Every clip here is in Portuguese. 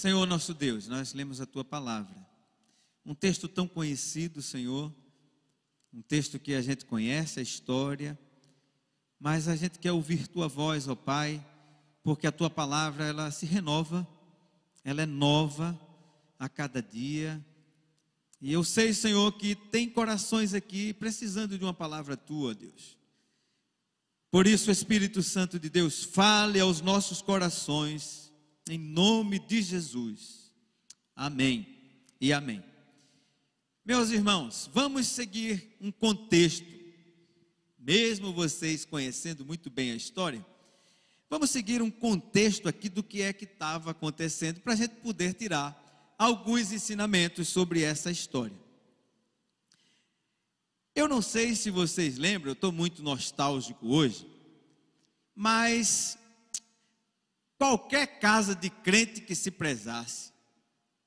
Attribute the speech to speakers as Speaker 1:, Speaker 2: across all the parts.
Speaker 1: Senhor nosso Deus, nós lemos a tua palavra. Um texto tão conhecido, Senhor, um texto que a gente conhece a história, mas a gente quer ouvir tua voz, ó Pai, porque a tua palavra ela se renova, ela é nova a cada dia. E eu sei, Senhor, que tem corações aqui precisando de uma palavra tua, Deus. Por isso, Espírito Santo de Deus, fale aos nossos corações, em nome de Jesus. Amém e amém. Meus irmãos, vamos seguir um contexto, mesmo vocês conhecendo muito bem a história, vamos seguir um contexto aqui do que é que estava acontecendo, para a gente poder tirar alguns ensinamentos sobre essa história. Eu não sei se vocês lembram, eu estou muito nostálgico hoje, mas qualquer casa de crente que se prezasse,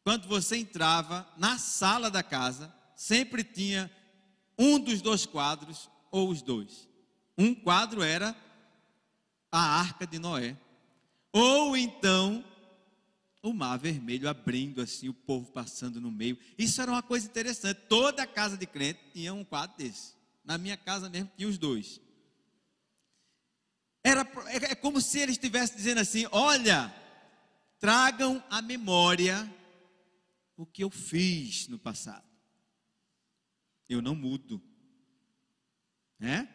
Speaker 1: quando você entrava na sala da casa, sempre tinha um dos dois quadros ou os dois. Um quadro era a arca de Noé, ou então o mar vermelho abrindo assim, o povo passando no meio. Isso era uma coisa interessante. Toda casa de crente tinha um quadro desse. Na minha casa mesmo tinha os dois. Era, é, é como se ele estivesse dizendo assim: olha, tragam à memória o que eu fiz no passado. Eu não mudo. Né?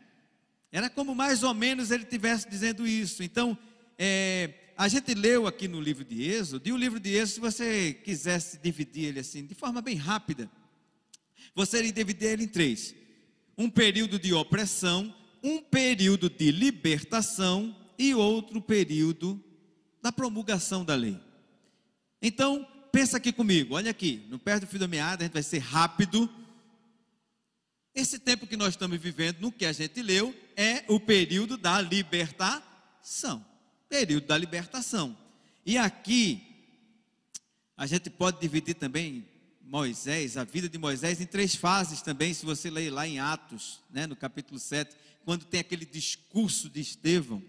Speaker 1: Era como mais ou menos ele estivesse dizendo isso. Então, é, a gente leu aqui no livro de Êxodo, e o livro de Êxodo, se você quisesse dividir ele assim, de forma bem rápida, você iria dividir ele em três: um período de opressão, um período de libertação e outro período da promulgação da lei. Então, pensa aqui comigo, olha aqui, no perto do fio da meada, a gente vai ser rápido. Esse tempo que nós estamos vivendo, no que a gente leu, é o período da libertação período da libertação. E aqui, a gente pode dividir também Moisés, a vida de Moisés, em três fases também, se você ler lá em Atos, né, no capítulo 7, quando tem aquele discurso de Estevão.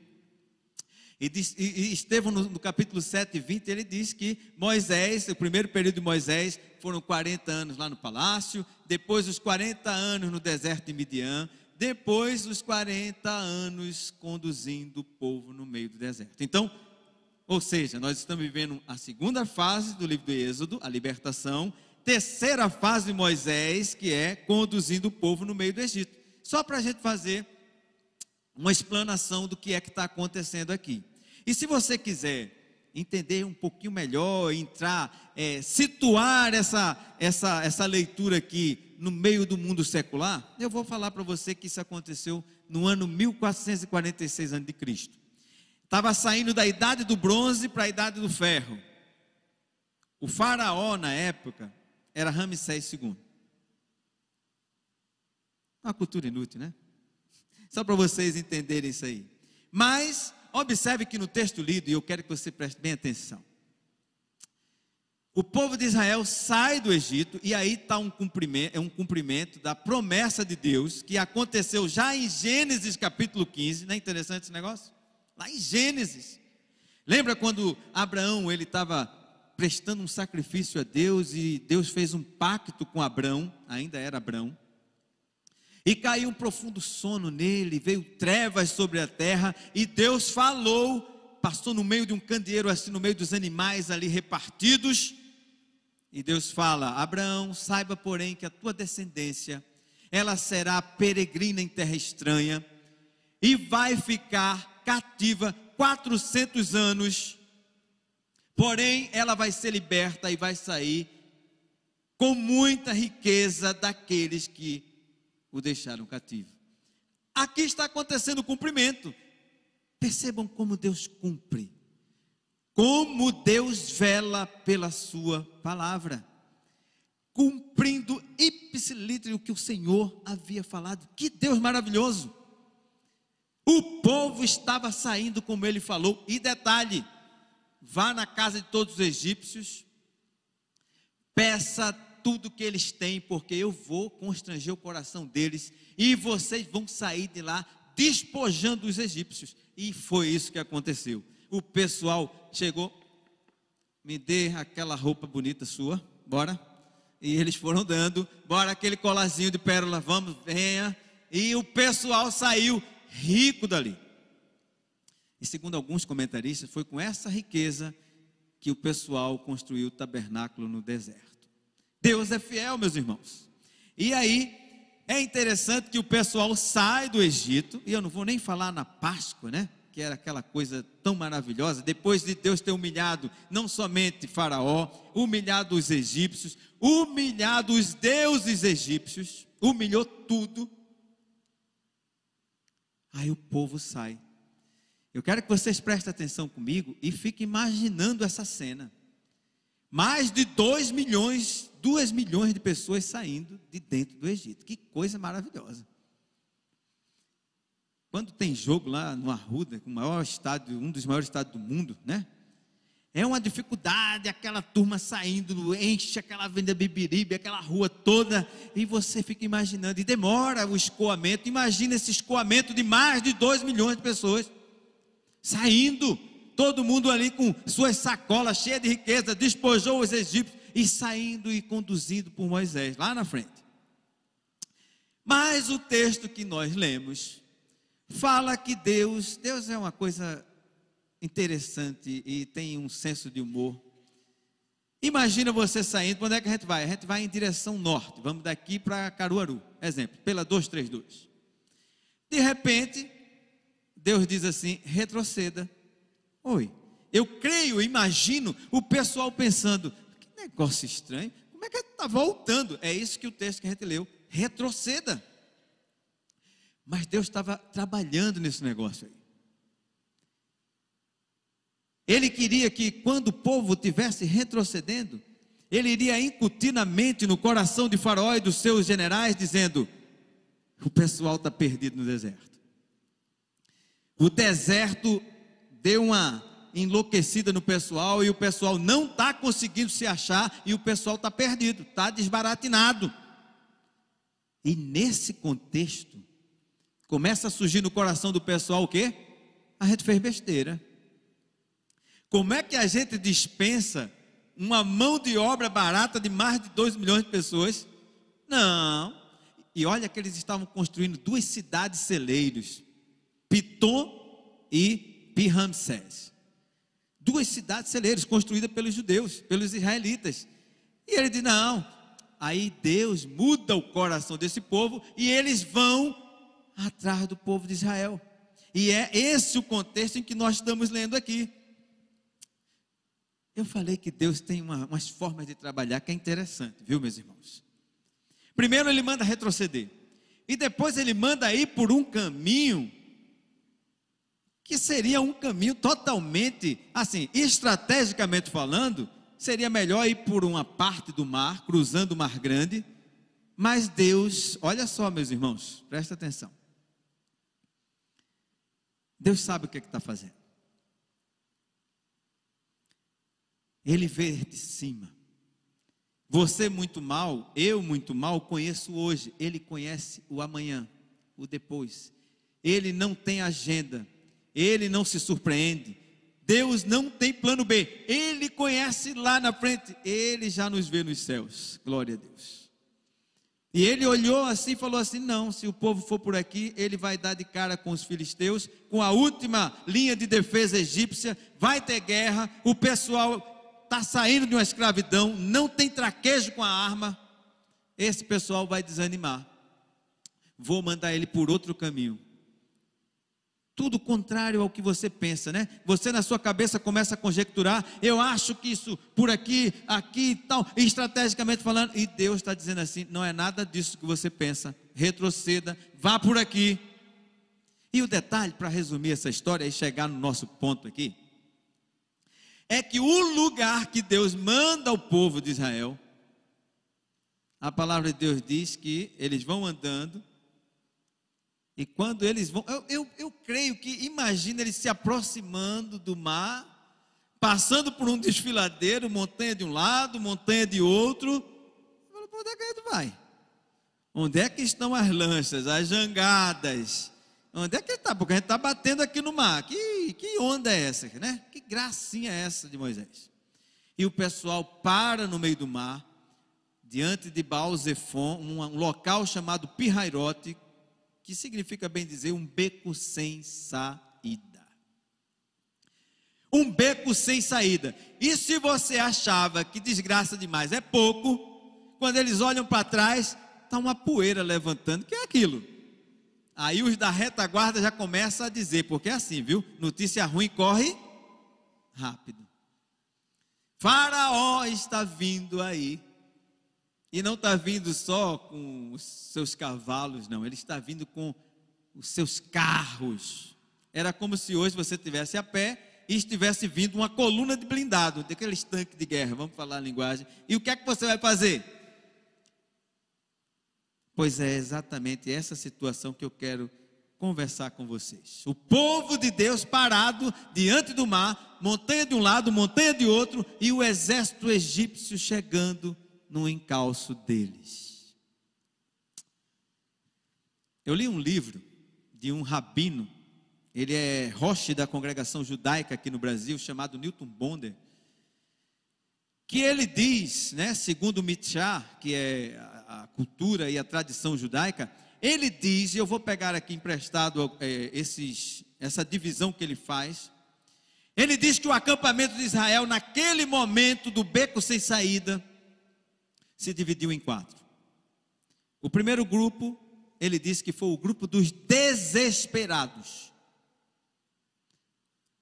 Speaker 1: E, diz, e Estevão, no, no, capítulo 7, 20, ele diz que Moisés, o primeiro período de Moisés, foram 40 anos lá no palácio, depois os 40 anos no deserto de Midian, depois dos 40 anos conduzindo o povo no meio do deserto. Então, ou seja, nós estamos vivendo a segunda fase do livro do Êxodo, a libertação, terceira fase de Moisés, que é conduzindo o povo no meio do Egito. Só para a gente fazer uma explanação do que é que está acontecendo aqui. E se você quiser entender um pouquinho melhor, entrar, é, situar essa, essa, essa leitura aqui no meio do mundo secular, eu vou falar para você que isso aconteceu no ano 1446 a.C. Estava saindo da idade do bronze para a idade do ferro. O faraó na época era Ramsés II. Uma cultura inútil, né? Só para vocês entenderem isso aí. Mas observe que no texto lido, e eu quero que você preste bem atenção. O povo de Israel sai do Egito, e aí está um cumprimento, é um cumprimento da promessa de Deus, que aconteceu já em Gênesis capítulo 15. Não é interessante esse negócio? Lá em Gênesis. Lembra quando Abraão ele estava prestando um sacrifício a Deus e Deus fez um pacto com Abraão, ainda era Abraão, e caiu um profundo sono nele, veio trevas sobre a terra, e Deus falou, passou no meio de um candeeiro, assim, no meio dos animais ali repartidos, e Deus fala: Abraão, saiba, porém, que a tua descendência, ela será peregrina em terra estranha, e vai ficar cativa 400 anos, porém, ela vai ser liberta e vai sair com muita riqueza daqueles que o deixaram cativo. Aqui está acontecendo o cumprimento. Percebam como Deus cumpre. Como Deus vela pela sua palavra. Cumprindo ipsilítere o que o Senhor havia falado. Que Deus maravilhoso. O povo estava saindo como ele falou. E detalhe: vá na casa de todos os egípcios, peça tudo que eles têm, porque eu vou constranger o coração deles e vocês vão sair de lá despojando os egípcios. E foi isso que aconteceu. O pessoal chegou, me dê aquela roupa bonita sua, bora. E eles foram dando, bora aquele colazinho de pérola, vamos, venha. E o pessoal saiu rico dali. E segundo alguns comentaristas, foi com essa riqueza que o pessoal construiu o tabernáculo no deserto. Deus é fiel, meus irmãos. E aí, é interessante que o pessoal sai do Egito, e eu não vou nem falar na Páscoa, né? Que era aquela coisa tão maravilhosa, depois de Deus ter humilhado não somente Faraó, humilhado os egípcios, humilhado os deuses egípcios, humilhou tudo. Aí o povo sai eu quero que vocês prestem atenção comigo e fiquem imaginando essa cena. Mais de 2 milhões, 2 milhões de pessoas saindo de dentro do Egito. Que coisa maravilhosa. Quando tem jogo lá no Arruda, o maior estádio, um dos maiores estádios do mundo, né? É uma dificuldade, aquela turma saindo, enche aquela avenida Bibiribe, aquela rua toda, e você fica imaginando, e demora o escoamento, imagina esse escoamento de mais de 2 milhões de pessoas saindo, todo mundo ali com suas sacolas cheias de riqueza, despojou os egípcios e saindo e conduzido por Moisés lá na frente. Mas o texto que nós lemos fala que Deus, Deus é uma coisa interessante e tem um senso de humor. Imagina você saindo, quando é que a gente vai? A gente vai em direção norte, vamos daqui para Caruaru, exemplo, pela 232. De repente, Deus diz assim: retroceda. Oi, eu creio, imagino o pessoal pensando: negócio estranho, como é que está voltando? É isso que o texto que a gente leu: retroceda. Mas Deus estava trabalhando nesse negócio aí. Ele queria que quando o povo tivesse retrocedendo, ele iria incutir na mente, no coração de Faraó e dos seus generais, dizendo: o pessoal está perdido no deserto. O deserto deu uma enlouquecida no pessoal e o pessoal não está conseguindo se achar e o pessoal está perdido, está desbaratinado. E nesse contexto, começa a surgir no coração do pessoal o quê? A gente fez besteira. Como é que a gente dispensa uma mão de obra barata de mais de 2 milhões de pessoas? Não. E olha que eles estavam construindo duas cidades celeiros. Pitom e Piramsés. Duas cidades celeiras construídas pelos judeus, pelos israelitas. E ele diz: não. Aí Deus muda o coração desse povo e eles vão atrás do povo de Israel. E é esse o contexto em que nós estamos lendo aqui. Eu falei que Deus tem uma, umas formas de trabalhar que é interessante, viu, meus irmãos? Primeiro ele manda retroceder. E depois ele manda ir por um caminho que seria um caminho totalmente, assim, estrategicamente falando, seria melhor ir por uma parte do mar, cruzando o mar grande, mas Deus, olha só, meus irmãos, presta atenção. Deus sabe o que é está fazendo. Ele vê de cima. Você muito mal, eu muito mal, conheço hoje. Ele conhece o amanhã, o depois. Ele não tem agenda. Ele não se surpreende. Deus não tem plano B. Ele conhece lá na frente. Ele já nos vê nos céus. Glória a Deus. E ele olhou assim e falou assim: não, se o povo for por aqui, ele vai dar de cara com os filisteus, com a última linha de defesa egípcia, vai ter guerra, o pessoal está saindo de uma escravidão, não tem traquejo com a arma. Esse pessoal vai desanimar. Vou mandar ele por outro caminho tudo contrário ao que você pensa, né? Você na sua cabeça começa a conjecturar, eu acho que isso por aqui, aqui e tal, estrategicamente falando, e Deus está dizendo assim: não é nada disso que você pensa, retroceda, vá por aqui. E o detalhe, para resumir essa história e chegar no nosso ponto aqui, é que o lugar que Deus manda ao povo de Israel, a palavra de Deus diz que eles vão andando, e quando eles vão, eu, eu, eu creio que, imagina eles se aproximando do mar, passando por um desfiladeiro, montanha de um lado, montanha de outro. Falo, onde é que a gente vai? Onde é que estão as lanchas, as jangadas? Onde é que está? Porque a gente está batendo aqui no mar. Que, que onda é essa, né? Que gracinha é essa de Moisés? e o pessoal para no meio do mar, diante de Baal-Zephon, um, um local chamado Pirairote, que significa bem dizer um beco sem saída. Um beco sem saída. E se você achava que desgraça demais é pouco, quando eles olham para trás, está uma poeira levantando, que é aquilo? Aí os da retaguarda já começam a dizer, porque é assim, viu? Notícia ruim corre rápido. Faraó está vindo aí. E não está vindo só com os seus cavalos, não. Ele está vindo com os seus carros. Era como se hoje você estivesse a pé e estivesse vindo uma coluna de blindado, daqueles tanques de guerra, vamos falar a linguagem. E o que é que você vai fazer? Pois é exatamente essa situação que eu quero conversar com vocês. O povo de Deus parado diante do mar, montanha de um lado, montanha de outro, e o exército egípcio chegando no encalço deles. Eu li um livro de um rabino, ele é roche da congregação judaica aqui no Brasil, chamado Newton Bonder, que ele diz, né, segundo o que é a, a cultura e a tradição judaica, ele diz, e eu vou pegar aqui emprestado é, esses, essa divisão que ele faz. Ele diz que o acampamento de Israel, naquele momento do beco sem saída, se dividiu em quatro. O primeiro grupo, ele diz que foi o grupo dos desesperados.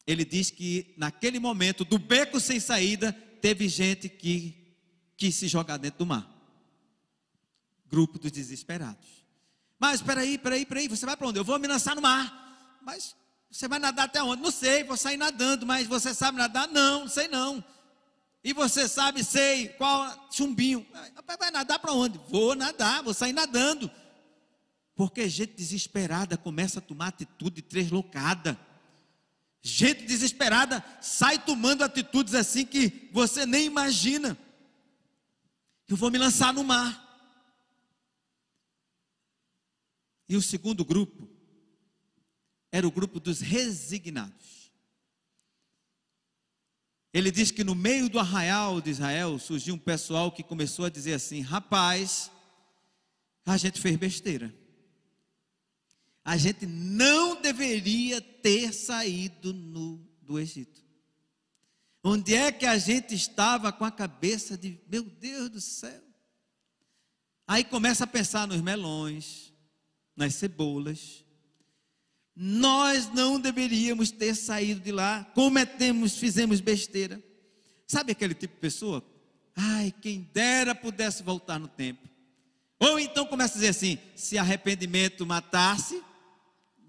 Speaker 1: Ele diz que naquele momento do beco sem saída, teve gente que quis se jogar dentro do mar. Grupo dos desesperados. Mas peraí, peraí, peraí, você vai para onde? Eu vou me lançar no mar. Mas você vai nadar até onde? Não sei, vou sair nadando, mas você sabe nadar? Não, não sei não. E você sabe, sei, qual chumbinho. Vai nadar para onde? Vou nadar, vou sair nadando. Porque gente desesperada começa a tomar atitude deslocada. Gente desesperada sai tomando atitudes assim que você nem imagina. Eu vou me lançar no mar. E o segundo grupo era o grupo dos resignados. Ele diz que no meio do arraial de Israel surgiu um pessoal que começou a dizer assim: rapaz, a gente fez besteira. A gente não deveria ter saído no, do Egito. Onde é que a gente estava com a cabeça de, meu Deus do céu? Aí começa a pensar nos melões, nas cebolas. Nós não deveríamos ter saído de lá, cometemos, fizemos besteira. Sabe aquele tipo de pessoa? Ai, quem dera pudesse voltar no tempo. Ou então começa a dizer assim: se arrependimento matasse,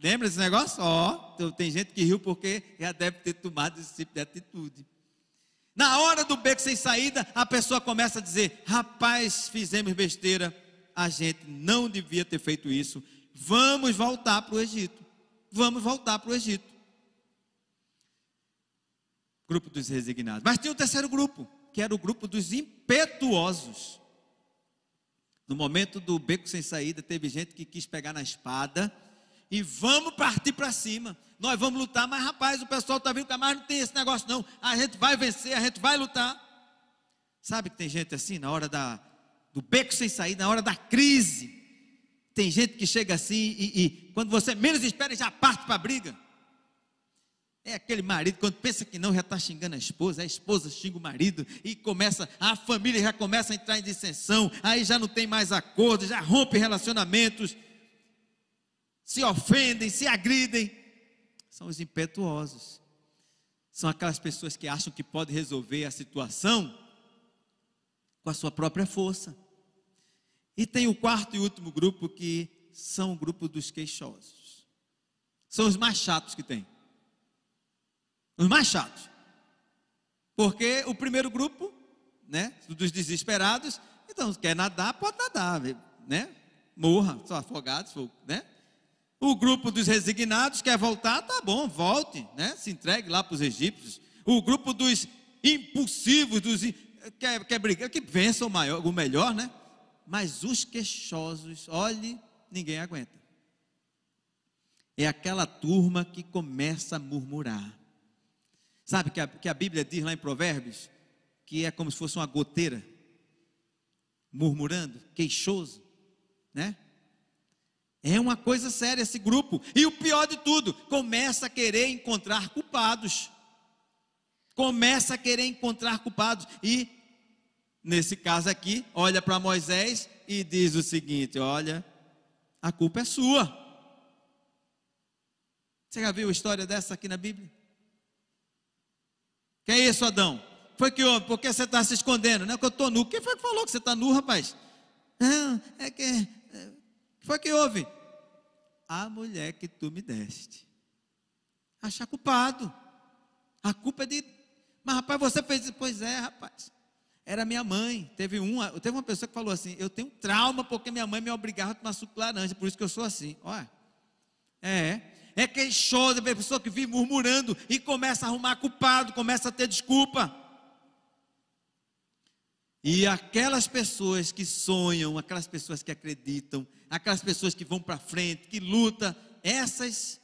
Speaker 1: lembra desse negócio? Ó, oh, tem gente que riu porque já deve ter tomado esse tipo de atitude. Na hora do beco sem saída, a pessoa começa a dizer: rapaz, fizemos besteira, a gente não devia ter feito isso, Vamos voltar para o Egito. Vamos voltar para o Egito. Grupo dos resignados. Mas tem o terceiro grupo, que era o grupo dos impetuosos. No momento do beco sem saída, teve gente que quis pegar na espada e vamos partir para cima. Nós vamos lutar, mas rapaz, o pessoal está vindo, mas não tem esse negócio não. A gente vai vencer, a gente vai lutar. Sabe que tem gente assim, na hora da, do beco sem saída, na hora da crise, tem gente que chega assim e, e quando você menos espera já parte para a briga. É aquele marido, quando pensa que não, já está xingando a esposa, a esposa xinga o marido e começa, a família já começa a entrar em dissensão, aí já não tem mais acordo, já rompe relacionamentos, se ofendem, se agridem. São os impetuosos. São aquelas pessoas que acham que podem resolver a situação com a sua própria força. E tem o quarto e último grupo que são o grupo dos queixosos. São os mais chatos que tem. Os mais chatos. Porque o primeiro grupo, né, dos desesperados, então quer nadar, pode nadar, né? Morra, só afogados, né? O grupo dos resignados quer voltar, tá bom, volte, né? Se entregue lá para os egípcios. O grupo dos impulsivos, dos quer, quer brigar, que vença o maior, o melhor, né? Mas os queixosos, olhe, ninguém aguenta. É aquela turma que começa a murmurar. Sabe que a, que a Bíblia diz lá em Provérbios? que é como se fosse uma goteira, murmurando, queixoso, né? É uma coisa séria esse grupo. E o pior de tudo, começa a querer encontrar culpados. Começa a querer encontrar culpados. E, nesse caso aqui, olha para Moisés e diz o seguinte: Olha, a culpa é sua. Você já viu a história dessa aqui na Bíblia? Que é isso, Adão? Foi que houve? Por que você está se escondendo? Não é que eu estou nu. Quem foi que falou que você está nu, rapaz? Não, é que. É, foi que houve? A mulher que tu me deste. Achar culpado. A culpa é de. Mas, rapaz, você fez isso. Pois é, rapaz. Era minha mãe. Teve uma, teve uma pessoa que falou assim: Eu tenho trauma porque minha mãe me obrigava a tomar suco de laranja, por isso que eu sou assim. Olha. É. É queixosa, a pessoa que vive murmurando e começa a arrumar culpado, começa a ter desculpa. E aquelas pessoas que sonham, aquelas pessoas que acreditam, aquelas pessoas que vão para frente, que lutam, essas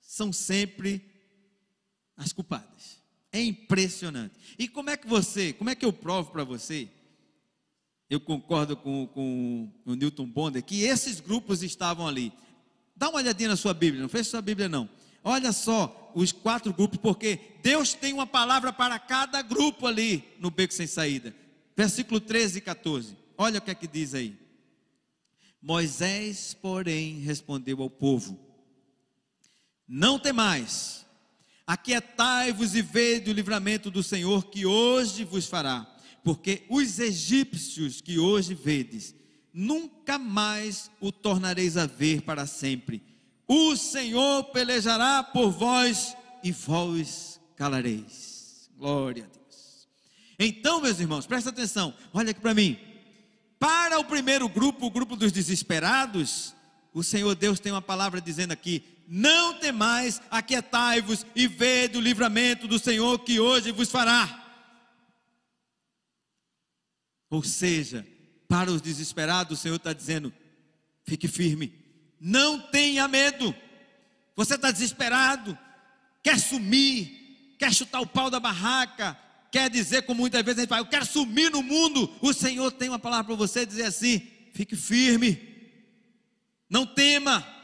Speaker 1: são sempre as culpadas. É impressionante. E como é que você, como é que eu provo para você? Eu concordo com, com o Newton Bonder que esses grupos estavam ali. Dá uma olhadinha na sua Bíblia, não fecha sua Bíblia não. Olha só os quatro grupos, porque Deus tem uma palavra para cada grupo ali no beco sem saída. Versículo 13 e 14. Olha o que é que diz aí. Moisés, porém, respondeu ao povo: Não temais Aquietai-vos e vede o livramento do Senhor que hoje vos fará, porque os egípcios que hoje vedes, nunca mais o tornareis a ver para sempre. O Senhor pelejará por vós e vós calareis. Glória a Deus. Então, meus irmãos, presta atenção, olha aqui para mim. Para o primeiro grupo, o grupo dos desesperados, o Senhor Deus tem uma palavra dizendo aqui: não temais, aquietai-vos e vede o livramento do Senhor que hoje vos fará. Ou seja, para os desesperados, o Senhor está dizendo: fique firme, não tenha medo. Você está desesperado, quer sumir, quer chutar o pau da barraca, quer dizer, como muitas vezes a gente fala, eu quero sumir no mundo. O Senhor tem uma palavra para você dizer assim: fique firme, não tema.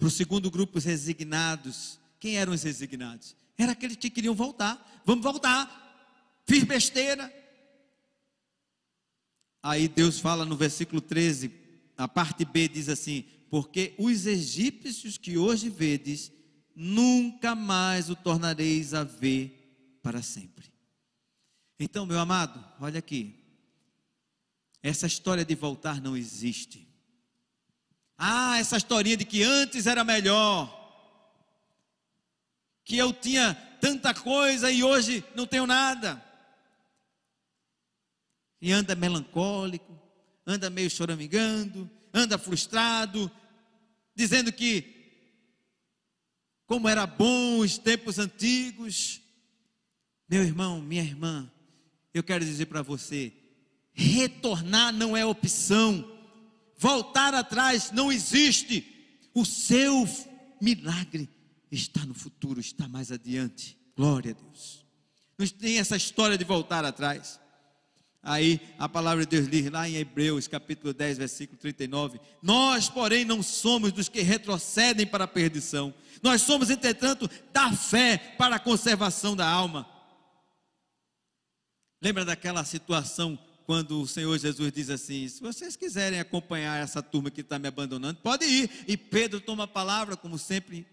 Speaker 1: Para o segundo grupo, os resignados. Quem eram os resignados? Era aqueles que queriam voltar. Vamos voltar. Fiz besteira. Aí Deus fala no versículo 13, a parte B diz assim: Porque os egípcios que hoje vedes, nunca mais o tornareis a ver para sempre. Então, meu amado, olha aqui. Essa história de voltar não existe. Ah, essa historinha de que antes era melhor, que eu tinha tanta coisa e hoje não tenho nada. E anda melancólico, anda meio choramingando, anda frustrado, dizendo que como era bom os tempos antigos. Meu irmão, minha irmã, eu quero dizer para você, retornar não é opção voltar atrás não existe. O seu milagre está no futuro, está mais adiante. Glória a Deus. Não tem essa história de voltar atrás. Aí a palavra de Deus diz lá em Hebreus, capítulo 10, versículo 39: Nós, porém, não somos dos que retrocedem para a perdição, nós somos, entretanto, da fé para a conservação da alma. Lembra daquela situação quando o Senhor Jesus diz assim: se vocês quiserem acompanhar essa turma que está me abandonando, pode ir. E Pedro toma a palavra, como sempre,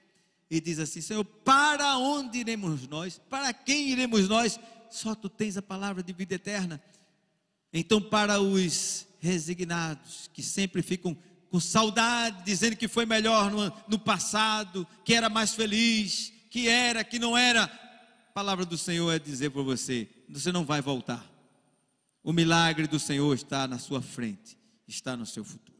Speaker 1: e diz assim: Senhor, para onde iremos nós? Para quem iremos nós? Só tu tens a palavra de vida eterna. Então, para os resignados, que sempre ficam com saudade, dizendo que foi melhor no, no passado, que era mais feliz, que era, que não era, a palavra do Senhor é dizer para você: você não vai voltar. O milagre do Senhor está na sua frente, está no seu futuro.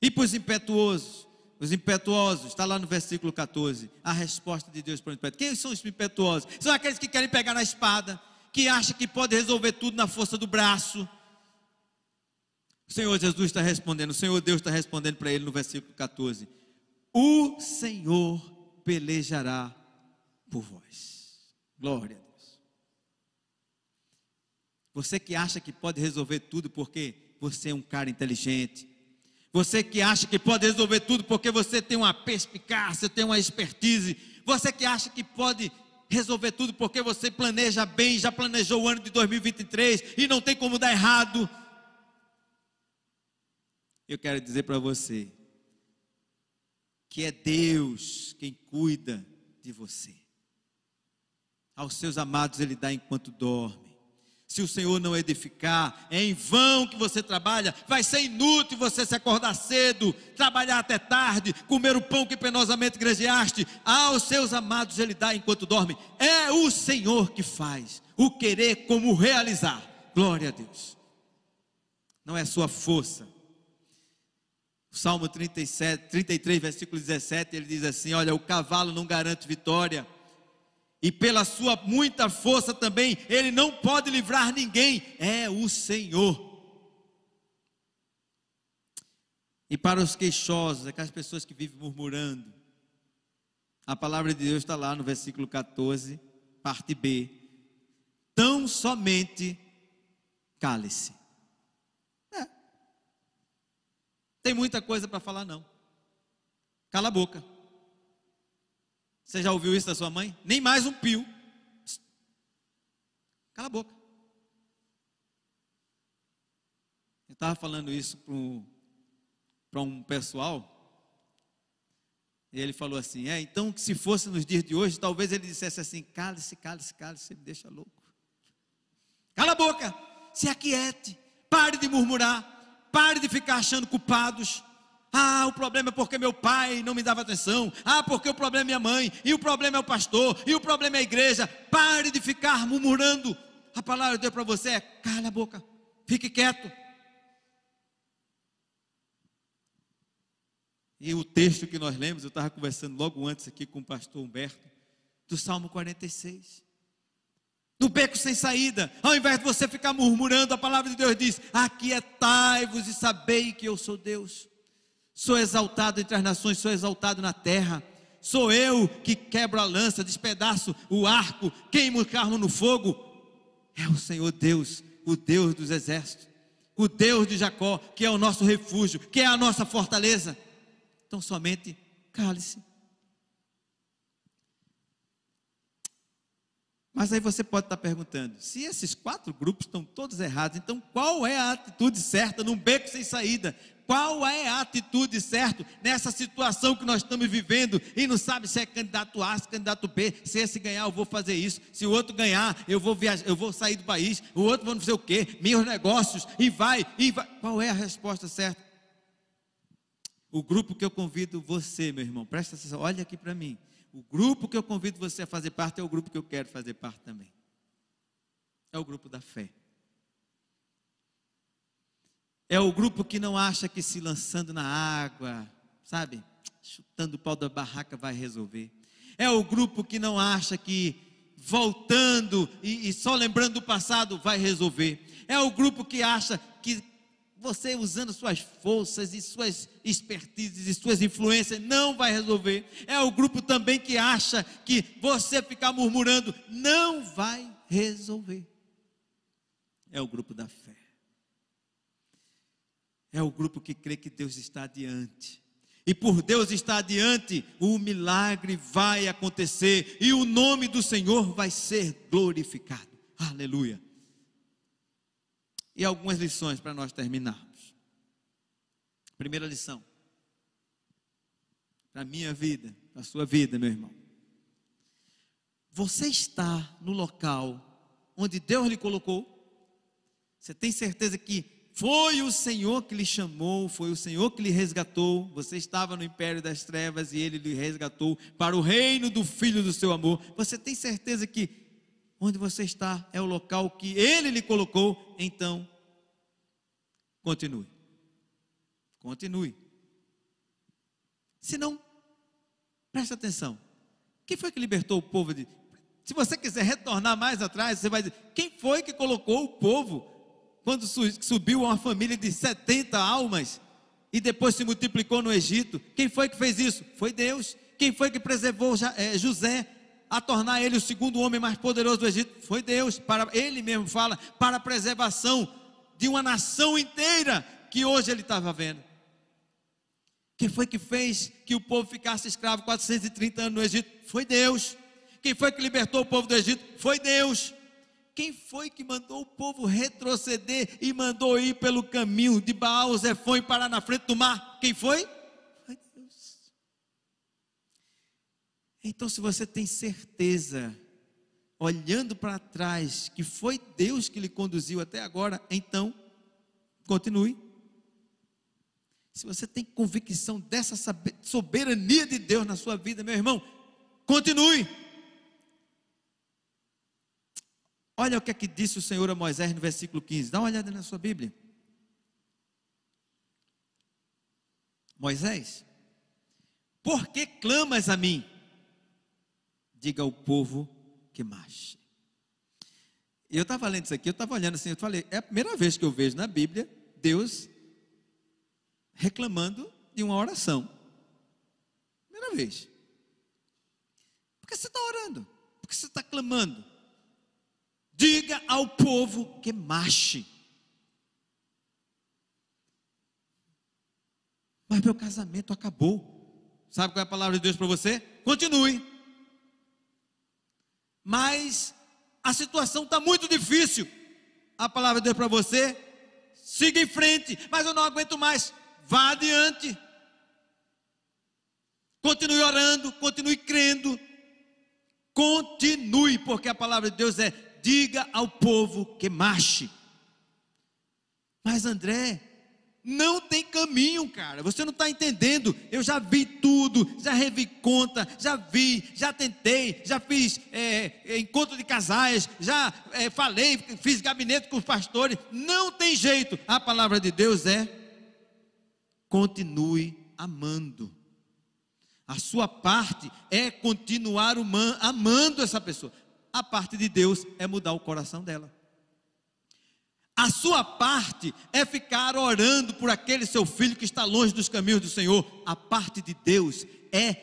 Speaker 1: E para os impetuosos, os impetuosos, está lá no versículo 14, a resposta de Deus para os impetuosos. Quem são os impetuosos? São aqueles que querem pegar na espada, que acham que pode resolver tudo na força do braço. O Senhor Jesus está respondendo, o Senhor Deus está respondendo para ele no versículo 14: O Senhor pelejará por vós. Glória. Você que acha que pode resolver tudo porque você é um cara inteligente. Você que acha que pode resolver tudo porque você tem uma perspicácia, tem uma expertise. Você que acha que pode resolver tudo porque você planeja bem, já planejou o ano de 2023 e não tem como dar errado. Eu quero dizer para você que é Deus quem cuida de você. Aos seus amados Ele dá enquanto dorme. Se o Senhor não edificar, é em vão que você trabalha, vai ser inútil você se acordar cedo, trabalhar até tarde, comer o pão que penosamente grejeaste. Aos seus amados Ele dá enquanto dorme. É o Senhor que faz o querer como o realizar. Glória a Deus. Não é sua força, Salmo 37, 33, versículo 17, ele diz assim: Olha, o cavalo não garante vitória, e pela sua muita força também, ele não pode livrar ninguém, é o Senhor. E para os queixosos, aquelas pessoas que vivem murmurando, a palavra de Deus está lá no versículo 14, parte B. Tão somente cale-se. Tem muita coisa para falar, não. Cala a boca. Você já ouviu isso da sua mãe? Nem mais um pio. Cala a boca. Eu estava falando isso para um pessoal. E ele falou assim: É, então, se fosse nos dias de hoje, talvez ele dissesse assim: cale-se, cale-se, cale-se, me deixa louco. Cala a boca, se aquiete, pare de murmurar, Pare de ficar achando culpados. Ah, o problema é porque meu pai não me dava atenção. Ah, porque o problema é minha mãe. E o problema é o pastor. E o problema é a igreja. Pare de ficar murmurando. A palavra de Deus para você é: cala a boca. Fique quieto. E o texto que nós lemos, eu estava conversando logo antes aqui com o pastor Humberto, do Salmo 46 no beco sem saída, ao invés de você ficar murmurando, a palavra de Deus diz: Aquietai-vos e sabei que eu sou Deus. Sou exaltado entre as nações, sou exaltado na terra. Sou eu que quebro a lança, despedaço o arco, queimo o carro no fogo. É o Senhor Deus, o Deus dos exércitos, o Deus de Jacó, que é o nosso refúgio, que é a nossa fortaleza. Então somente cale-se Mas aí você pode estar perguntando: se esses quatro grupos estão todos errados, então qual é a atitude certa num beco sem saída? Qual é a atitude certa nessa situação que nós estamos vivendo e não sabe se é candidato A, se é candidato B, se esse ganhar eu vou fazer isso, se o outro ganhar eu vou viajar, eu vou sair do país, o outro vai fazer o quê? Meus negócios e vai e vai. Qual é a resposta certa? O grupo que eu convido você, meu irmão, presta atenção, olha aqui para mim o grupo que eu convido você a fazer parte é o grupo que eu quero fazer parte também. É o grupo da fé. É o grupo que não acha que se lançando na água, sabe, chutando o pau da barraca vai resolver. É o grupo que não acha que voltando e, e só lembrando do passado vai resolver. É o grupo que acha que você usando suas forças e suas expertises e suas influências não vai resolver. É o grupo também que acha que você ficar murmurando não vai resolver. É o grupo da fé. É o grupo que crê que Deus está adiante. E por Deus estar adiante, o milagre vai acontecer e o nome do Senhor vai ser glorificado. Aleluia e algumas lições para nós terminarmos. Primeira lição. Para a minha vida, para a sua vida, meu irmão. Você está no local onde Deus lhe colocou? Você tem certeza que foi o Senhor que lhe chamou, foi o Senhor que lhe resgatou. Você estava no império das trevas e ele lhe resgatou para o reino do filho do seu amor. Você tem certeza que onde você está é o local que Ele lhe colocou, então continue. Continue. Se não, preste atenção. Quem foi que libertou o povo de. Se você quiser retornar mais atrás, você vai dizer: quem foi que colocou o povo quando subiu uma família de 70 almas e depois se multiplicou no Egito? Quem foi que fez isso? Foi Deus. Quem foi que preservou eh, José? a tornar ele o segundo homem mais poderoso do Egito? Foi Deus, para ele mesmo fala, para a preservação de uma nação inteira que hoje ele estava vendo. Quem foi que fez que o povo ficasse escravo 430 anos no Egito? Foi Deus. Quem foi que libertou o povo do Egito? Foi Deus. Quem foi que mandou o povo retroceder e mandou ir pelo caminho de Baal, Zefão e parar na frente do mar? Quem foi? Foi Deus. Então, se você tem certeza, olhando para trás, que foi Deus que lhe conduziu até agora, então, continue. Se você tem convicção dessa soberania de Deus na sua vida, meu irmão, continue. Olha o que é que disse o Senhor a Moisés no versículo 15. Dá uma olhada na sua Bíblia. Moisés, por que clamas a mim? Diga ao povo que marche. Eu estava lendo isso aqui, eu estava olhando assim, eu falei, é a primeira vez que eu vejo na Bíblia Deus reclamando de uma oração. Primeira vez. Por que você está orando? Por que você está clamando? Diga ao povo que marche. Mas meu casamento acabou. Sabe qual é a palavra de Deus para você? Continue. Mas a situação está muito difícil. A palavra de Deus para você, siga em frente. Mas eu não aguento mais. Vá adiante. Continue orando, continue crendo. Continue, porque a palavra de Deus é diga ao povo que marche. Mas André, não tem caminho, cara. Você não está entendendo. Eu já vi tudo, já revi conta, já vi, já tentei, já fiz é, é, encontro de casais, já é, falei, fiz gabinete com os pastores. Não tem jeito. A palavra de Deus é: continue amando. A sua parte é continuar amando essa pessoa a parte de Deus é mudar o coração dela. A sua parte é ficar orando por aquele seu filho que está longe dos caminhos do Senhor. A parte de Deus é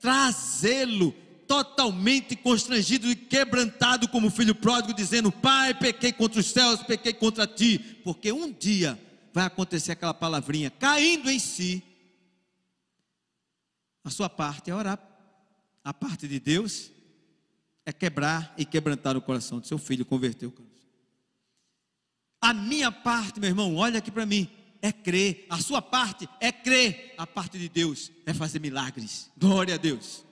Speaker 1: trazê-lo totalmente constrangido e quebrantado como filho pródigo, dizendo: Pai, pequei contra os céus, pequei contra ti, porque um dia vai acontecer aquela palavrinha caindo em si. A sua parte é orar. A parte de Deus é quebrar e quebrantar o coração do seu filho, converter o coração. A minha parte, meu irmão, olha aqui para mim, é crer. A sua parte é crer. A parte de Deus é fazer milagres. Glória a Deus.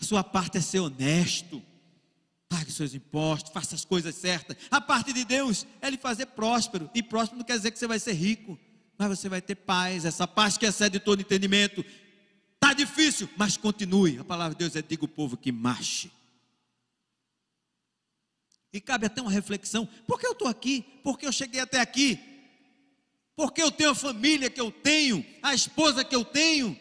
Speaker 1: A sua parte é ser honesto. Pague seus impostos, faça as coisas certas. A parte de Deus é lhe fazer próspero. E próspero não quer dizer que você vai ser rico, mas você vai ter paz. Essa paz que excede todo entendimento Está difícil, mas continue. A palavra de Deus é: diga o povo que marche. E cabe até uma reflexão: por que eu estou aqui? Por que eu cheguei até aqui? Porque eu tenho a família que eu tenho, a esposa que eu tenho.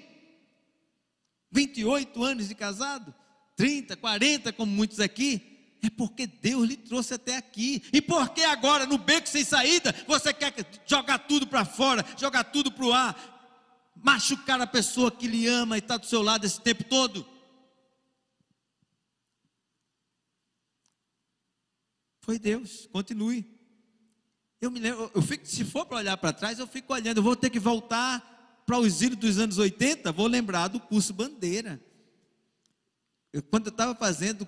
Speaker 1: 28 anos de casado, 30, 40, como muitos aqui. É porque Deus lhe trouxe até aqui. E porque agora, no beco sem saída, você quer jogar tudo para fora, jogar tudo para o ar, machucar a pessoa que lhe ama e está do seu lado esse tempo todo? Foi Deus, continue. Eu me lembro, eu fico, se for para olhar para trás, eu fico olhando, eu vou ter que voltar para os ídolos dos anos 80, vou lembrar do curso Bandeira. Eu, quando eu estava fazendo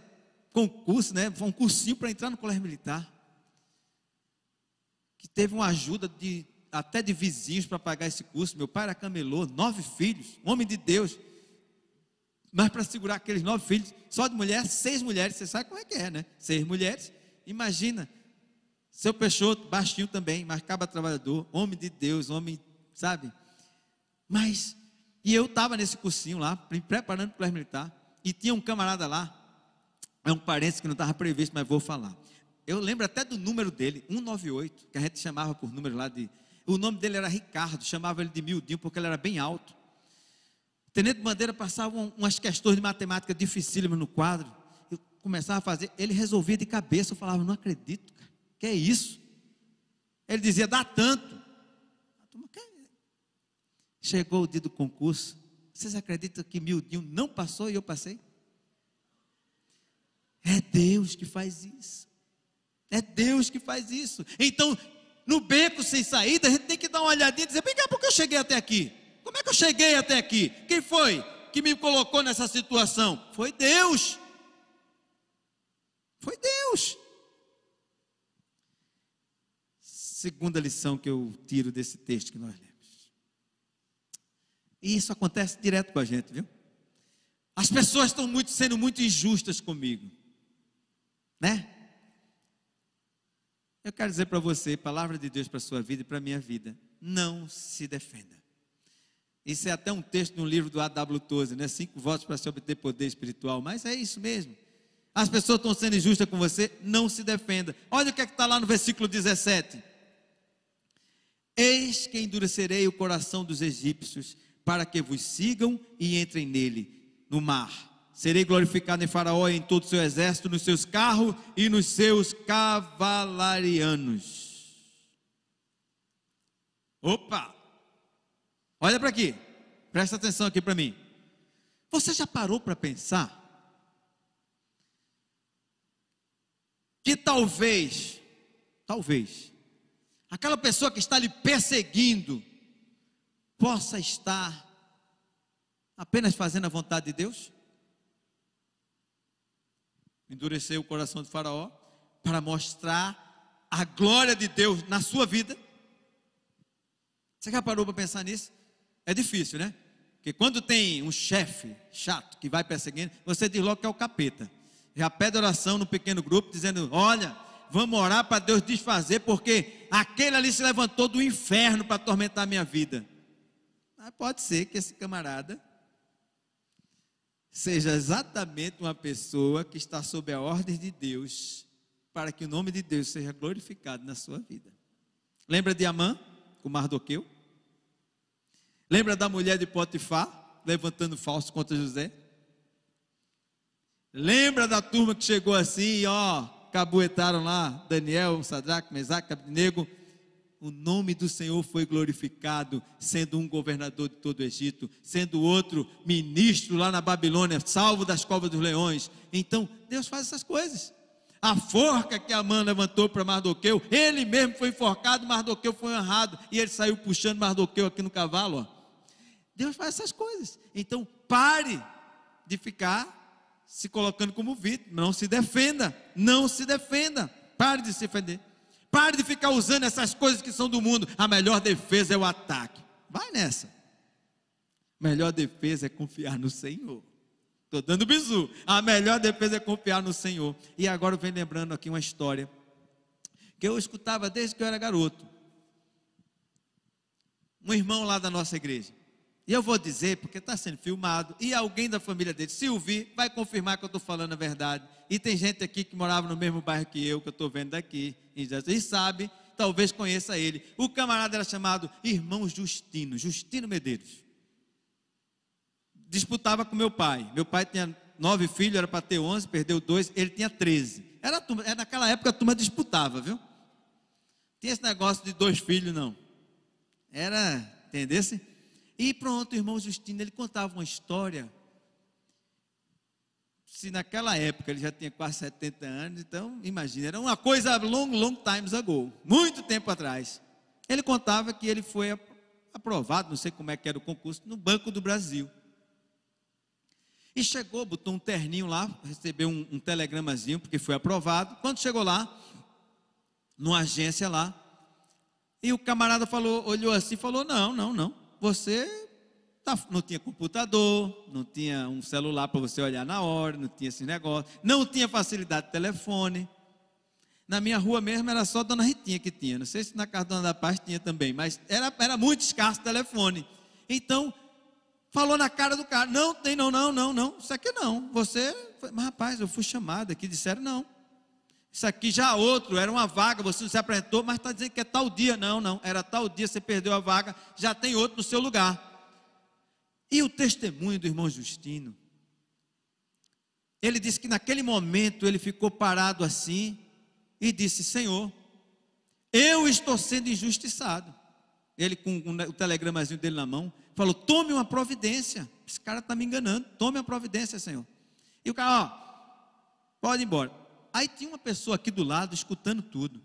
Speaker 1: concurso, né, foi um cursinho para entrar no colégio militar, que teve uma ajuda de até de vizinhos para pagar esse curso. Meu pai era camelô, nove filhos, homem de Deus. Mas para segurar aqueles nove filhos, só de mulher, seis mulheres, você sabe como é que é, né? Seis mulheres, imagina. Seu Peixoto, baixinho também, mas caba trabalhador, homem de Deus, homem, sabe? Mas, e eu estava nesse cursinho lá, preparando para o militar, e tinha um camarada lá, é um parente que não estava previsto, mas vou falar. Eu lembro até do número dele, 198, que a gente chamava por número lá de o nome dele era Ricardo, chamava ele de miudinho porque ele era bem alto. Tenente Bandeira passava umas questões de matemática dificílimas no quadro. Começava a fazer, ele resolvia de cabeça. Eu falava, não acredito, cara. que é isso? Ele dizia, dá tanto. Chegou o dia do concurso, Vocês acreditam que miudinho não passou e eu passei? É Deus que faz isso. É Deus que faz isso. Então, no beco sem saída, a gente tem que dar uma olhadinha e dizer: por que eu cheguei até aqui? Como é que eu cheguei até aqui? Quem foi que me colocou nessa situação? Foi Deus. Foi Deus. Segunda lição que eu tiro desse texto que nós lemos. E isso acontece direto com a gente, viu? As pessoas estão muito, sendo muito injustas comigo, né? Eu quero dizer para você, palavra de Deus para sua vida e para minha vida, não se defenda. Isso é até um texto no livro do A.W. Tozer, né? Cinco votos para se obter poder espiritual, mas é isso mesmo. As pessoas estão sendo injustas com você, não se defenda. Olha o que é está lá no versículo 17. Eis que endurecerei o coração dos egípcios, para que vos sigam e entrem nele, no mar. Serei glorificado em Faraó e em todo o seu exército, nos seus carros e nos seus cavalarianos. Opa! Olha para aqui, presta atenção aqui para mim. Você já parou para pensar que talvez, talvez, aquela pessoa que está lhe perseguindo, possa estar apenas fazendo a vontade de Deus? Endureceu o coração de Faraó para mostrar a glória de Deus na sua vida. Você já parou para pensar nisso? É difícil, né? Porque quando tem um chefe chato que vai perseguindo, você diz logo que é o capeta. Já pede oração no pequeno grupo, dizendo: Olha, vamos orar para Deus desfazer, porque aquele ali se levantou do inferno para atormentar a minha vida. Mas pode ser que esse camarada seja exatamente uma pessoa que está sob a ordem de Deus, para que o nome de Deus seja glorificado na sua vida. Lembra de Amã, com Mardoqueu? Lembra da mulher de Potifar, levantando falso contra José? Lembra da turma que chegou assim, ó, cabuetaram lá Daniel, Sadraque, Mesaque, Abednego? O nome do Senhor foi glorificado, sendo um governador de todo o Egito, sendo outro ministro lá na Babilônia, salvo das covas dos leões. Então, Deus faz essas coisas. A forca que a mãe levantou para Mardoqueu, ele mesmo foi enforcado, Mardoqueu foi honrado, e ele saiu puxando Mardoqueu aqui no cavalo, ó. Deus faz essas coisas. Então, pare de ficar se colocando como vítima. Não se defenda. Não se defenda. Pare de se defender. Pare de ficar usando essas coisas que são do mundo. A melhor defesa é o ataque. Vai nessa. A melhor defesa é confiar no Senhor. Estou dando bisu. A melhor defesa é confiar no Senhor. E agora venho lembrando aqui uma história que eu escutava desde que eu era garoto. Um irmão lá da nossa igreja. E eu vou dizer, porque está sendo filmado, e alguém da família dele, se ouvir, vai confirmar que eu estou falando a verdade. E tem gente aqui que morava no mesmo bairro que eu, que eu estou vendo daqui, e sabe, talvez conheça ele. O camarada era chamado Irmão Justino, Justino Medeiros. Disputava com meu pai. Meu pai tinha nove filhos, era para ter onze, perdeu dois, ele tinha treze. Era, era naquela época a turma disputava, viu? Tinha esse negócio de dois filhos, não. Era, entendesse? E pronto, o irmão Justino, ele contava uma história. Se naquela época ele já tinha quase 70 anos, então imagina, era uma coisa long, long times ago, muito tempo atrás. Ele contava que ele foi aprovado, não sei como é que era o concurso, no Banco do Brasil. E chegou, botou um terninho lá, recebeu um, um telegramazinho, porque foi aprovado. Quando chegou lá, numa agência lá, e o camarada falou, olhou assim falou: Não, não, não você tá, não tinha computador, não tinha um celular para você olhar na hora, não tinha esse negócio, não tinha facilidade de telefone. Na minha rua mesmo era só Dona Ritinha que tinha. Não sei se na casa da Dona da Paz tinha também, mas era, era muito escasso o telefone. Então, falou na cara do cara: não, tem, não, não, não, não, isso aqui não. Você, mas rapaz, eu fui chamado aqui, disseram não. Isso aqui já outro, era uma vaga, você não se apresentou, mas está dizendo que é tal dia. Não, não, era tal dia, você perdeu a vaga, já tem outro no seu lugar. E o testemunho do irmão Justino? Ele disse que naquele momento ele ficou parado assim e disse: Senhor, eu estou sendo injustiçado. Ele, com o telegramazinho dele na mão, falou: Tome uma providência. esse cara está me enganando, tome a providência, Senhor. E o cara, ó, pode ir embora. Aí tinha uma pessoa aqui do lado escutando tudo.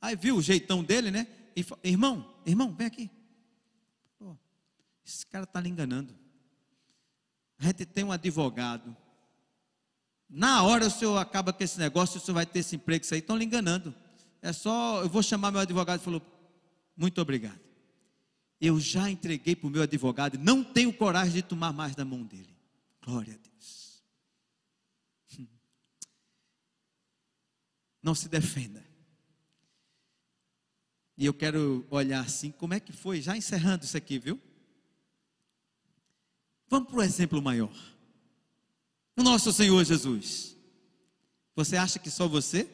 Speaker 1: Aí viu o jeitão dele, né? E falou, irmão, irmão, vem aqui. Pô, esse cara está lhe enganando. A gente tem um advogado. Na hora o senhor acaba com esse negócio, o senhor vai ter esse emprego, isso aí, estão lhe enganando. É só, eu vou chamar meu advogado e falou, muito obrigado. Eu já entreguei para o meu advogado não tenho coragem de tomar mais da mão dele. Glória a Deus. Não se defenda. E eu quero olhar assim, como é que foi, já encerrando isso aqui, viu? Vamos para o exemplo maior. O nosso Senhor Jesus. Você acha que só você?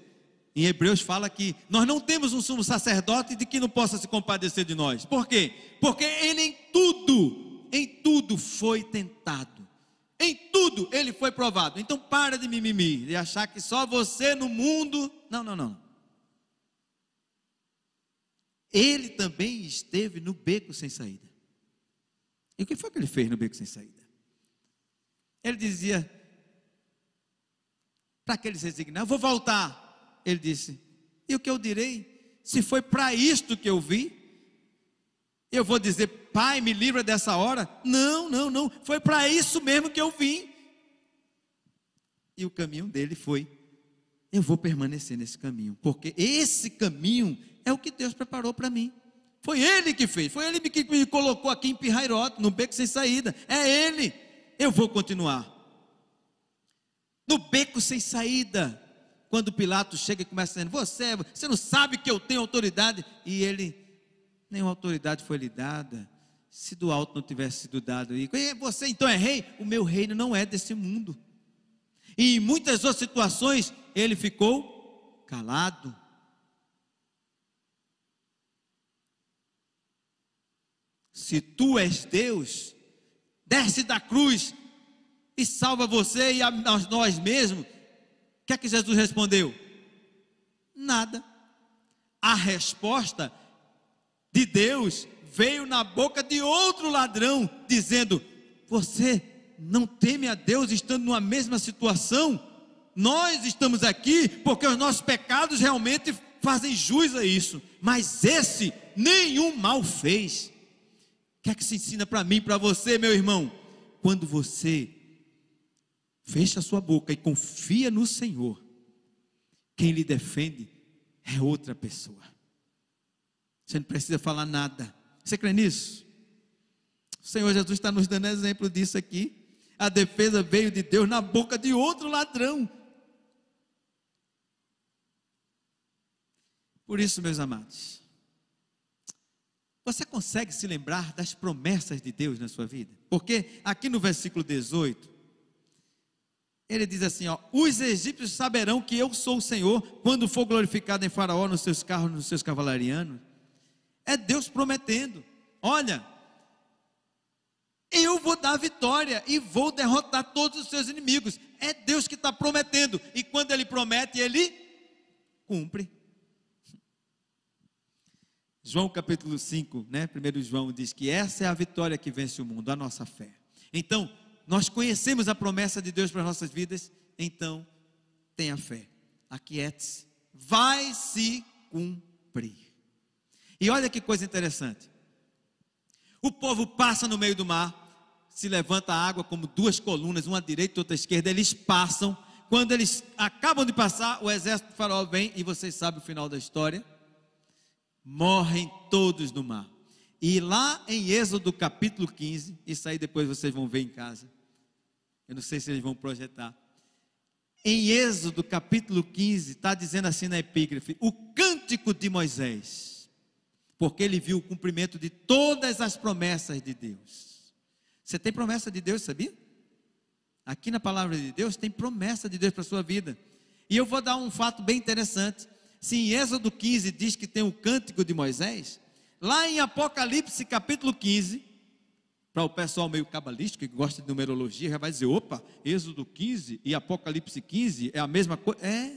Speaker 1: Em Hebreus fala que nós não temos um sumo sacerdote de que não possa se compadecer de nós. Por quê? Porque ele em tudo, em tudo foi tentado. Em tudo ele foi provado. Então para de mimimi, de achar que só você no mundo. Não, não, não. Ele também esteve no beco sem saída. E o que foi que ele fez no beco sem saída? Ele dizia para aqueles resignados: Vou voltar ele disse: E o que eu direi? Se foi para isto que eu vi, eu vou dizer, Pai, me livra dessa hora? Não, não, não. Foi para isso mesmo que eu vim. E o caminho dele foi: eu vou permanecer nesse caminho, porque esse caminho é o que Deus preparou para mim. Foi Ele que fez, foi Ele que me colocou aqui em Pirrairote, no beco sem saída. É Ele. Eu vou continuar. No beco sem saída, quando Pilatos chega e começa dizendo: Você, você não sabe que eu tenho autoridade. E ele, nenhuma autoridade foi lhe dada. Se do alto não tivesse sido dado, e você então é rei? O meu reino não é desse mundo. E em muitas outras situações, ele ficou calado. Se tu és Deus, desce da cruz e salva você e a nós mesmos o que é que Jesus respondeu? Nada. A resposta de Deus veio na boca de outro ladrão, dizendo: Você não teme a Deus estando numa mesma situação? Nós estamos aqui porque os nossos pecados realmente fazem jus a isso, mas esse nenhum mal fez. O que é que se ensina para mim, para você, meu irmão? Quando você fecha a sua boca e confia no Senhor, quem lhe defende é outra pessoa. Você não precisa falar nada. Você crê nisso? O Senhor Jesus está nos dando exemplo disso aqui. A defesa veio de Deus na boca de outro ladrão. Por isso, meus amados, você consegue se lembrar das promessas de Deus na sua vida? Porque aqui no versículo 18, ele diz assim: ó, os egípcios saberão que eu sou o Senhor quando for glorificado em Faraó nos seus carros, nos seus cavalarianos. É Deus prometendo: olha, eu vou dar vitória e vou derrotar todos os seus inimigos. É Deus que está prometendo, e quando Ele promete, Ele cumpre. João capítulo 5, né? Primeiro João diz que essa é a vitória que vence o mundo, a nossa fé. Então, nós conhecemos a promessa de Deus para as nossas vidas, então tenha fé, aquiete-se, vai se cumprir. E olha que coisa interessante. O povo passa no meio do mar, se levanta a água como duas colunas, uma à direita e outra à esquerda, eles passam. Quando eles acabam de passar, o exército do faraó vem, e vocês sabem o final da história. Morrem todos no mar. E lá em Êxodo capítulo 15, isso aí depois vocês vão ver em casa. Eu não sei se eles vão projetar. Em Êxodo capítulo 15, está dizendo assim na epígrafe: o cântico de Moisés, porque ele viu o cumprimento de todas as promessas de Deus. Você tem promessa de Deus, sabia? Aqui na palavra de Deus tem promessa de Deus para a sua vida. E eu vou dar um fato bem interessante. Se em Êxodo 15 diz que tem o cântico de Moisés, Lá em Apocalipse capítulo 15, para o pessoal meio cabalístico que gosta de numerologia, já vai dizer: opa, Êxodo 15 e Apocalipse 15 é a mesma coisa. É.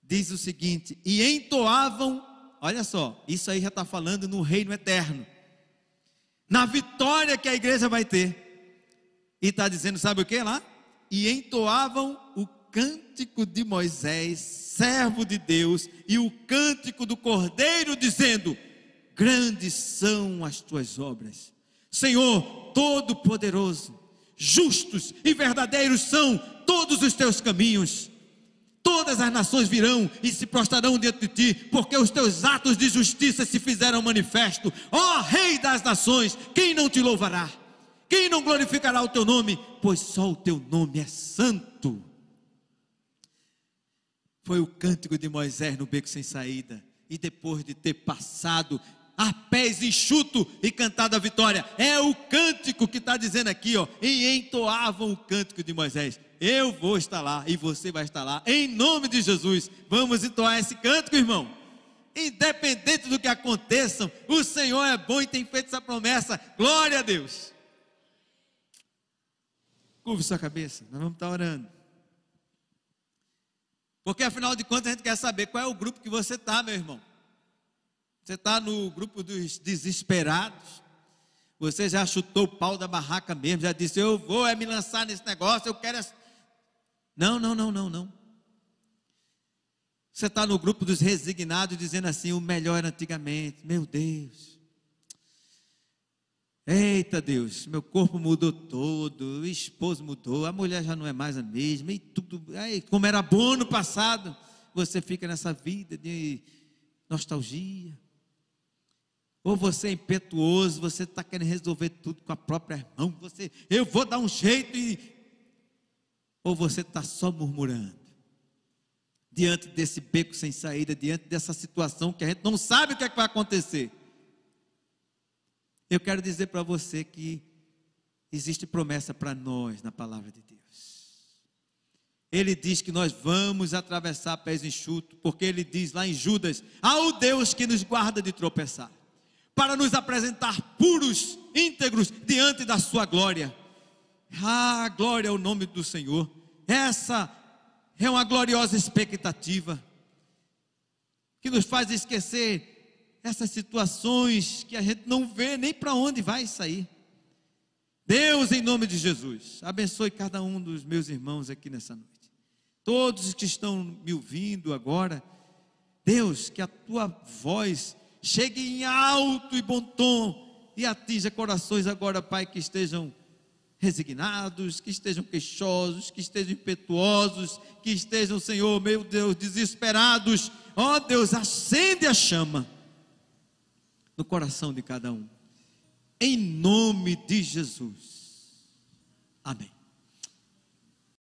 Speaker 1: Diz o seguinte: e entoavam, olha só, isso aí já está falando no reino eterno, na vitória que a igreja vai ter. E está dizendo, sabe o que lá? E entoavam o cântico de Moisés, servo de Deus, e o cântico do Cordeiro, dizendo: Grandes são as tuas obras, Senhor Todo-Poderoso, justos e verdadeiros são todos os teus caminhos. Todas as nações virão e se prostrarão diante de ti, porque os teus atos de justiça se fizeram manifesto. Ó Rei das nações, quem não te louvará? Quem não glorificará o teu nome? Pois só o teu nome é santo. Foi o cântico de Moisés no beco sem saída. E depois de ter passado a pés enxuto e cantado a vitória, é o cântico que está dizendo aqui, ó. E entoavam o cântico de Moisés. Eu vou estar lá e você vai estar lá, em nome de Jesus. Vamos entoar esse cântico, irmão. Independente do que aconteça, o Senhor é bom e tem feito essa promessa. Glória a Deus. Curve sua cabeça, nós vamos estar orando. Porque afinal de contas a gente quer saber qual é o grupo que você está, meu irmão. Você está no grupo dos desesperados. Você já chutou o pau da barraca mesmo, já disse: Eu vou é me lançar nesse negócio, eu quero. Não, não, não, não, não. Você está no grupo dos resignados dizendo assim: O melhor era antigamente. Meu Deus. Eita Deus, meu corpo mudou todo, o esposo mudou, a mulher já não é mais a mesma, e tudo, aí, como era bom no passado, você fica nessa vida de nostalgia. Ou você é impetuoso, você está querendo resolver tudo com a própria mão, você, eu vou dar um jeito e. Ou você está só murmurando. Diante desse beco sem saída, diante dessa situação que a gente não sabe o que, é que vai acontecer. Eu quero dizer para você que existe promessa para nós na palavra de Deus. Ele diz que nós vamos atravessar pés enxutos, porque ele diz lá em Judas: ao Deus que nos guarda de tropeçar, para nos apresentar puros, íntegros diante da sua glória. Ah, glória ao nome do Senhor. Essa é uma gloriosa expectativa que nos faz esquecer essas situações que a gente não vê nem para onde vai sair. Deus, em nome de Jesus, abençoe cada um dos meus irmãos aqui nessa noite. Todos que estão me ouvindo agora, Deus, que a tua voz chegue em alto e bom tom e atinja corações agora, Pai, que estejam resignados, que estejam queixosos, que estejam impetuosos, que estejam, Senhor, meu Deus, desesperados. Ó oh, Deus, acende a chama no coração de cada um. Em nome de Jesus. Amém.